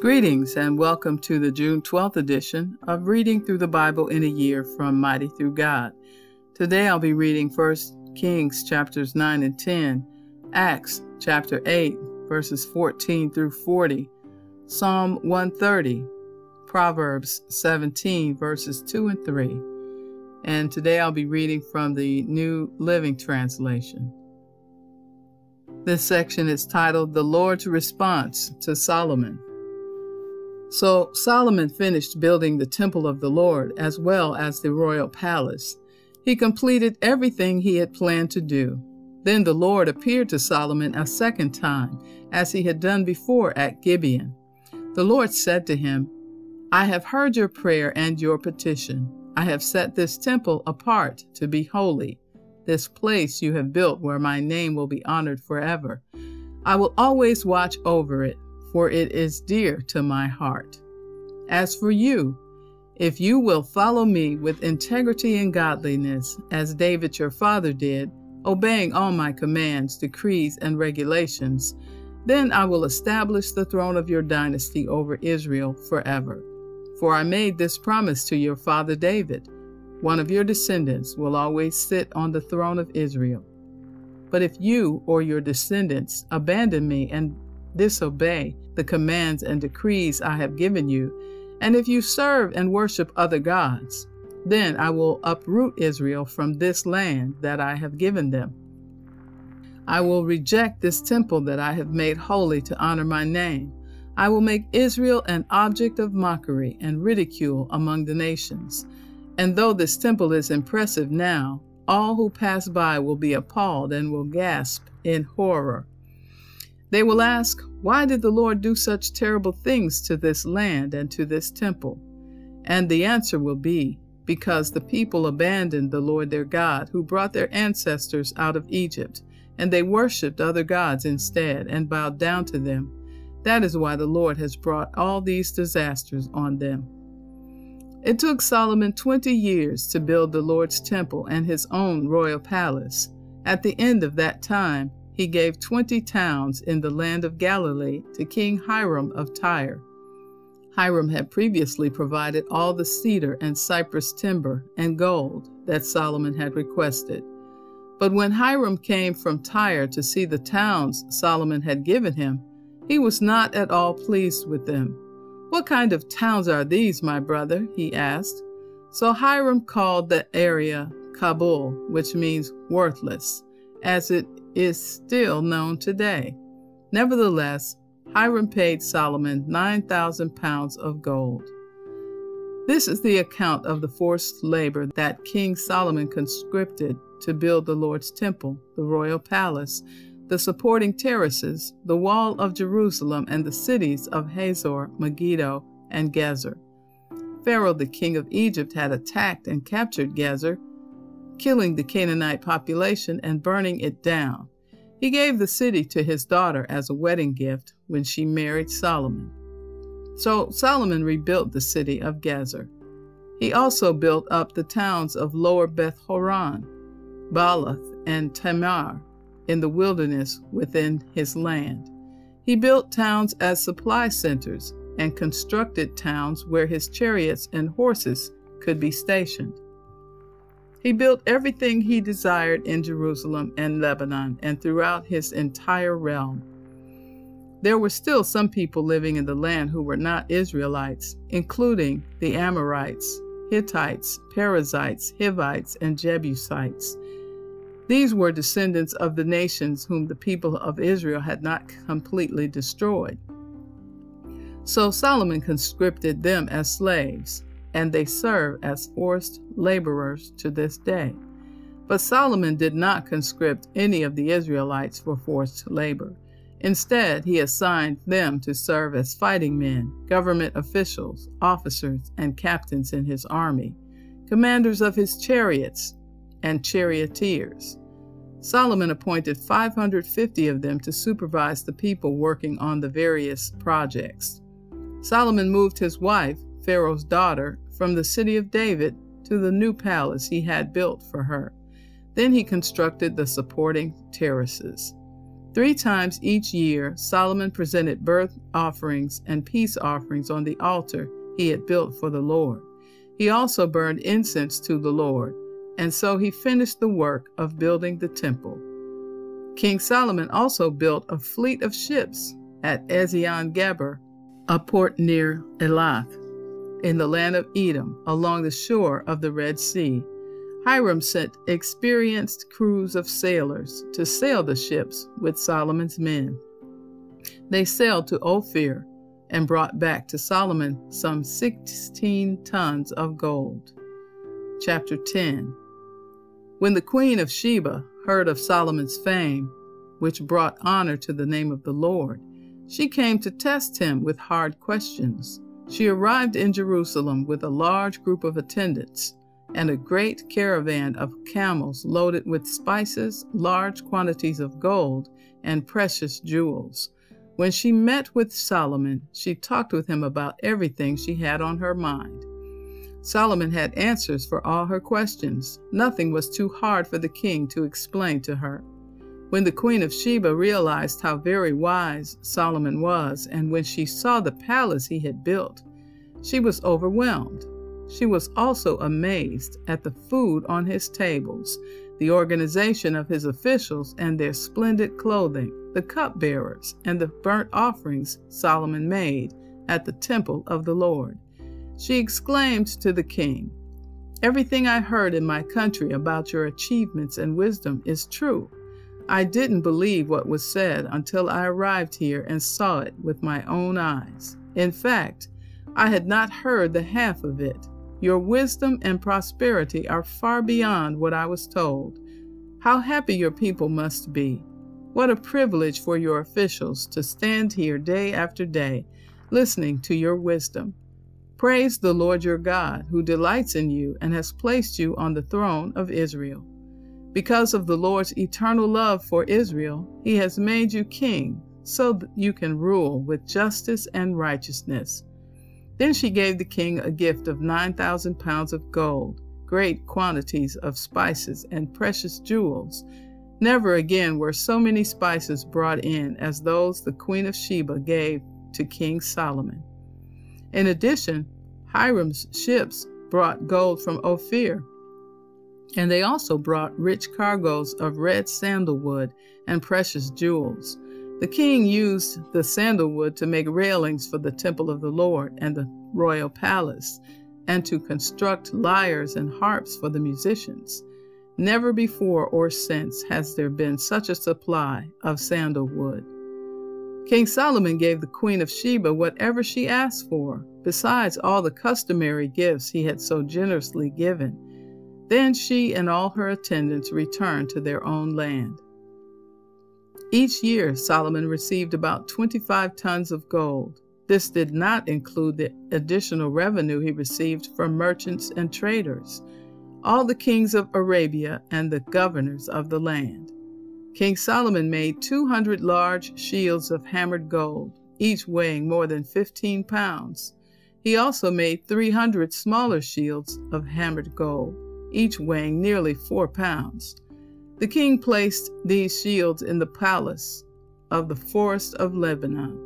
Greetings and welcome to the June 12th edition of Reading Through the Bible in a Year from Mighty Through God. Today I'll be reading 1 Kings chapters 9 and 10, Acts chapter 8, verses 14 through 40, Psalm 130, Proverbs 17, verses 2 and 3. And today I'll be reading from the New Living Translation. This section is titled The Lord's Response to Solomon. So Solomon finished building the temple of the Lord as well as the royal palace. He completed everything he had planned to do. Then the Lord appeared to Solomon a second time, as he had done before at Gibeon. The Lord said to him, I have heard your prayer and your petition. I have set this temple apart to be holy, this place you have built where my name will be honored forever. I will always watch over it for it is dear to my heart. As for you, if you will follow me with integrity and godliness, as David your father did, obeying all my commands, decrees, and regulations, then I will establish the throne of your dynasty over Israel forever. For I made this promise to your father David one of your descendants will always sit on the throne of Israel. But if you or your descendants abandon me and disobey the commands and decrees I have given you, and if you serve and worship other gods, then I will uproot Israel from this land that I have given them. I will reject this temple that I have made holy to honor my name. I will make Israel an object of mockery and ridicule among the nations. And though this temple is impressive now, all who pass by will be appalled and will gasp in horror. They will ask, Why did the Lord do such terrible things to this land and to this temple? And the answer will be, Because the people abandoned the Lord their God, who brought their ancestors out of Egypt, and they worshipped other gods instead and bowed down to them. That is why the Lord has brought all these disasters on them. It took Solomon 20 years to build the Lord's temple and his own royal palace. At the end of that time, he gave twenty towns in the land of Galilee to King Hiram of Tyre. Hiram had previously provided all the cedar and cypress timber and gold that Solomon had requested. But when Hiram came from Tyre to see the towns Solomon had given him, he was not at all pleased with them. What kind of towns are these, my brother? he asked. So Hiram called the area Cabul, which means worthless, as it is still known today. Nevertheless, Hiram paid Solomon 9,000 pounds of gold. This is the account of the forced labor that King Solomon conscripted to build the Lord's temple, the royal palace, the supporting terraces, the wall of Jerusalem, and the cities of Hazor, Megiddo, and Gezer. Pharaoh, the king of Egypt, had attacked and captured Gezer killing the Canaanite population and burning it down. He gave the city to his daughter as a wedding gift when she married Solomon. So Solomon rebuilt the city of Gezer. He also built up the towns of Lower Beth Horon, Baalath, and Tamar in the wilderness within his land. He built towns as supply centers and constructed towns where his chariots and horses could be stationed. He built everything he desired in Jerusalem and Lebanon and throughout his entire realm. There were still some people living in the land who were not Israelites, including the Amorites, Hittites, Perizzites, Hivites, and Jebusites. These were descendants of the nations whom the people of Israel had not completely destroyed. So Solomon conscripted them as slaves and they serve as forced laborers to this day. But Solomon did not conscript any of the Israelites for forced labor. Instead, he assigned them to serve as fighting men, government officials, officers, and captains in his army, commanders of his chariots, and charioteers. Solomon appointed 550 of them to supervise the people working on the various projects. Solomon moved his wife, Pharaoh's daughter, from the city of David to the new palace he had built for her. Then he constructed the supporting terraces. Three times each year, Solomon presented burnt offerings and peace offerings on the altar he had built for the Lord. He also burned incense to the Lord, and so he finished the work of building the temple. King Solomon also built a fleet of ships at Ezion Geber, a port near Elath, in the land of Edom, along the shore of the Red Sea Hiram sent experienced crews of sailors to sail the ships with Solomon's men. They sailed to Ophir and brought back to Solomon some 16 tons of gold. Chapter 10 When the queen of Sheba heard of Solomon's fame, which brought honor to the name of the Lord, she came to test him with hard questions. She arrived in Jerusalem with a large group of attendants and a great caravan of camels loaded with spices, large quantities of gold, and precious jewels. When she met with Solomon, she talked with him about everything she had on her mind. Solomon had answers for all her questions. Nothing was too hard for the king to explain to her. When the queen of Sheba realized how very wise Solomon was, and when she saw the palace he had built, she was overwhelmed. She was also amazed at the food on his tables, the organization of his officials and their splendid clothing, the cupbearers, and the burnt offerings Solomon made at the temple of the Lord. She exclaimed to the king, Everything I heard in my country about your achievements and wisdom is true. I didn't believe what was said until I arrived here and saw it with my own eyes. In fact, I had not heard the half of it your wisdom and prosperity are far beyond what I was told. How happy your people must be. What a privilege for your officials to stand here day after day, listening to your wisdom. Praise the Lord your God, who delights in you and has placed you on the throne of Israel. Because of the Lord's eternal love for Israel, he has made you king so that you can rule with justice and righteousness. Then she gave the king a gift of 9,000 pounds of gold, great quantities of spices, and precious jewels. Never again were so many spices brought in as those the queen of Sheba gave to King Solomon. In addition, Hiram's ships brought gold from Ophir, and they also brought rich cargoes of red sandalwood and precious jewels. The king used the sandalwood to make railings for the temple of the Lord and the royal palace, and to construct lyres and harps for the musicians. Never before or since has there been such a supply of sandalwood. King Solomon gave the queen of Sheba whatever she asked for, besides all the customary gifts he had so generously given. Then she and all her attendants returned to their own land. Each year, Solomon received about 25 tons of gold. This did not include the additional revenue he received from merchants and traders, all the kings of Arabia and the governors of the land. King Solomon made 200 large shields of hammered gold, each weighing more than 15 pounds. He also made 300 smaller shields of hammered gold, each weighing nearly 4 pounds. The king placed these shields in the palace of the forest of Lebanon.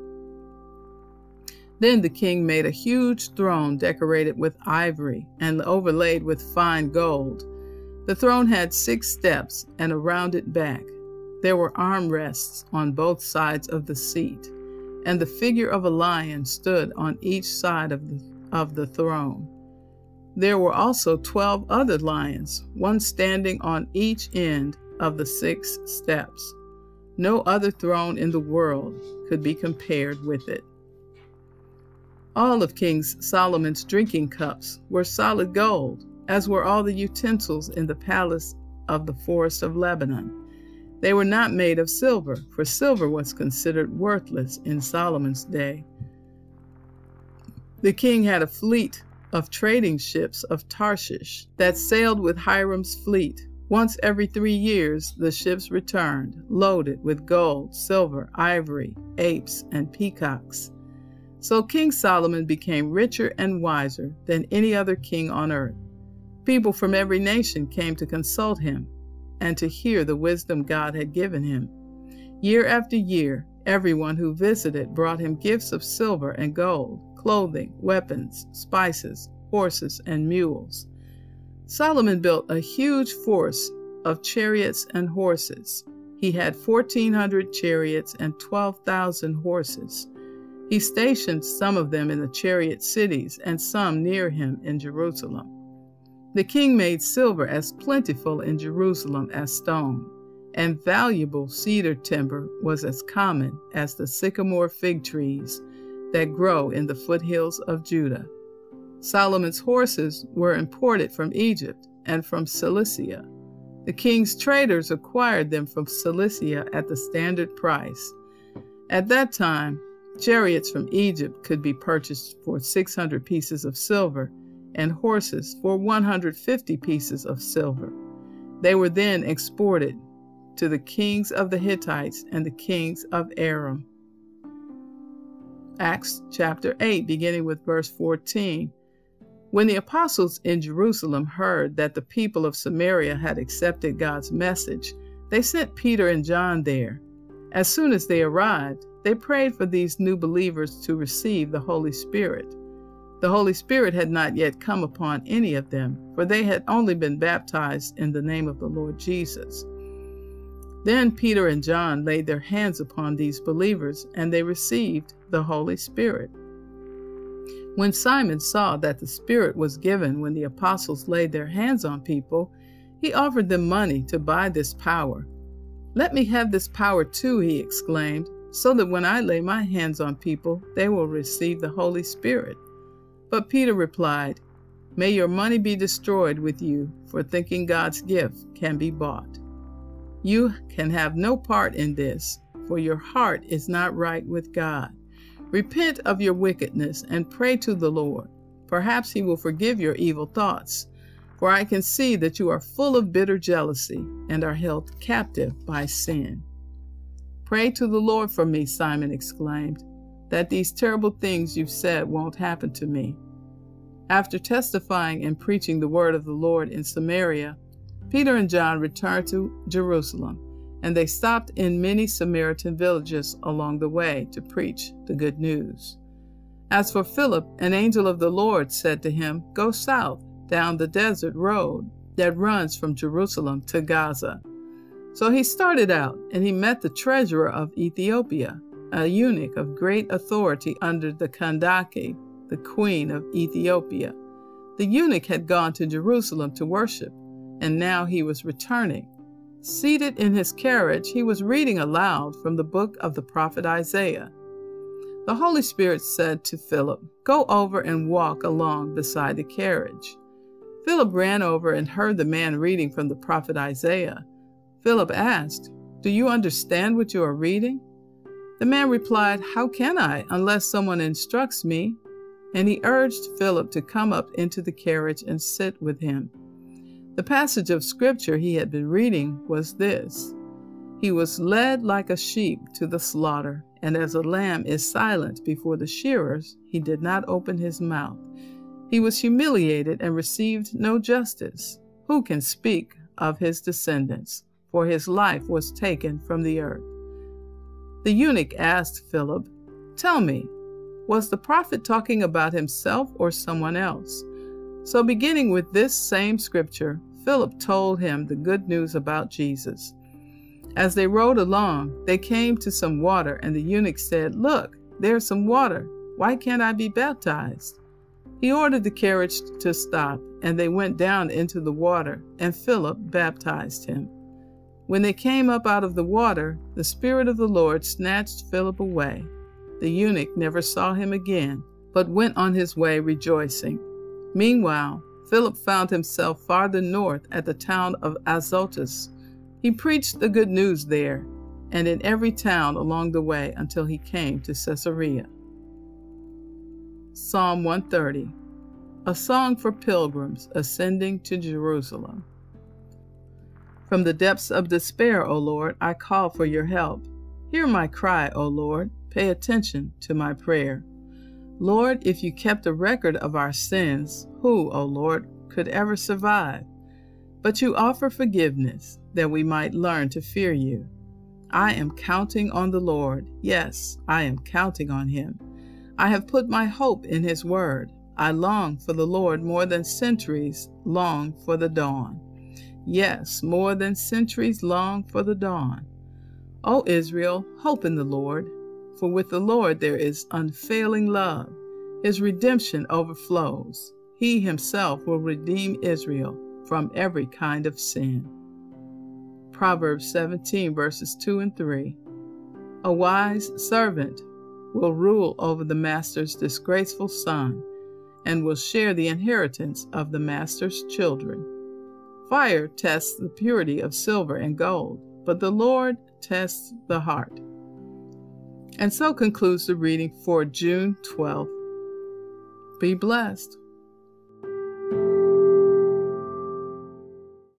Then the king made a huge throne decorated with ivory and overlaid with fine gold. The throne had six steps and a rounded back. There were armrests on both sides of the seat, and the figure of a lion stood on each side of the, of the throne. There were also twelve other lions, one standing on each end of the six steps. No other throne in the world could be compared with it. All of King Solomon's drinking cups were solid gold, as were all the utensils in the palace of the forest of Lebanon. They were not made of silver, for silver was considered worthless in Solomon's day. The king had a fleet of trading ships of Tarshish that sailed with Hiram's fleet once every three years, the ships returned, loaded with gold, silver, ivory, apes, and peacocks. So King Solomon became richer and wiser than any other king on earth. People from every nation came to consult him and to hear the wisdom God had given him. Year after year, everyone who visited brought him gifts of silver and gold, clothing, weapons, spices, horses, and mules. Solomon built a huge force of chariots and horses. He had 1,400 chariots and 12,000 horses. He stationed some of them in the chariot cities and some near him in Jerusalem. The king made silver as plentiful in Jerusalem as stone, and valuable cedar timber was as common as the sycamore fig trees that grow in the foothills of Judah. Solomon's horses were imported from Egypt and from Cilicia. The king's traders acquired them from Cilicia at the standard price. At that time, chariots from Egypt could be purchased for 600 pieces of silver and horses for 150 pieces of silver. They were then exported to the kings of the Hittites and the kings of Aram. Acts chapter 8, beginning with verse 14. When the apostles in Jerusalem heard that the people of Samaria had accepted God's message, they sent Peter and John there. As soon as they arrived, they prayed for these new believers to receive the Holy Spirit. The Holy Spirit had not yet come upon any of them, for they had only been baptized in the name of the Lord Jesus. Then Peter and John laid their hands upon these believers, and they received the Holy Spirit. When Simon saw that the Spirit was given when the apostles laid their hands on people, he offered them money to buy this power. Let me have this power too, he exclaimed, so that when I lay my hands on people, they will receive the Holy Spirit. But Peter replied, May your money be destroyed with you for thinking God's gift can be bought. You can have no part in this, for your heart is not right with God. Repent of your wickedness and pray to the Lord. Perhaps he will forgive your evil thoughts. For I can see that you are full of bitter jealousy and are held captive by sin. Pray to the Lord for me, Simon exclaimed, that these terrible things you've said won't happen to me. After testifying and preaching the word of the Lord in Samaria, Peter and John returned to Jerusalem and they stopped in many Samaritan villages along the way to preach the good news. As for Philip, an angel of the Lord said to him, Go south down the desert road that runs from Jerusalem to Gaza. So he started out, and he met the treasurer of Ethiopia, a eunuch of great authority under the Kandake, the queen of Ethiopia. The eunuch had gone to Jerusalem to worship, and now he was returning. Seated in his carriage, he was reading aloud from the book of the prophet Isaiah. The Holy Spirit said to Philip, Go over and walk along beside the carriage. Philip ran over and heard the man reading from the prophet Isaiah. Philip asked, Do you understand what you are reading? The man replied, How can I, unless someone instructs me? And he urged Philip to come up into the carriage and sit with him. The passage of scripture he had been reading was this He was led like a sheep to the slaughter, and as a lamb is silent before the shearers, he did not open his mouth. He was humiliated and received no justice. Who can speak of his descendants? For his life was taken from the earth. The eunuch asked Philip, Tell me, was the prophet talking about himself or someone else? So, beginning with this same scripture, Philip told him the good news about Jesus. As they rode along, they came to some water, and the eunuch said, Look, there's some water. Why can't I be baptized? He ordered the carriage to stop, and they went down into the water, and Philip baptized him. When they came up out of the water, the Spirit of the Lord snatched Philip away. The eunuch never saw him again, but went on his way rejoicing. Meanwhile, Philip found himself farther north at the town of Azotus. He preached the good news there and in every town along the way until he came to Caesarea. Psalm 130 A song for pilgrims ascending to Jerusalem. From the depths of despair, O Lord, I call for your help. Hear my cry, O Lord. Pay attention to my prayer. Lord, if you kept a record of our sins, who, O Lord, could ever survive? But you offer forgiveness that we might learn to fear you. I am counting on the Lord. Yes, I am counting on him. I have put my hope in his word. I long for the Lord more than centuries long for the dawn. Yes, more than centuries long for the dawn. O Israel, hope in the Lord, for with the Lord there is unfailing love. His redemption overflows. He himself will redeem Israel from every kind of sin. Proverbs 17, verses 2 and 3. A wise servant will rule over the master's disgraceful son and will share the inheritance of the master's children. Fire tests the purity of silver and gold, but the Lord tests the heart. And so concludes the reading for June 12th. Be blessed.